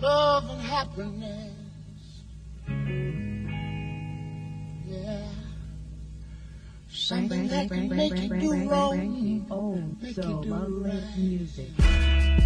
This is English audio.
love and happiness. Yeah. Something that can make you do wrong, Oh, make so you do lovely right. music.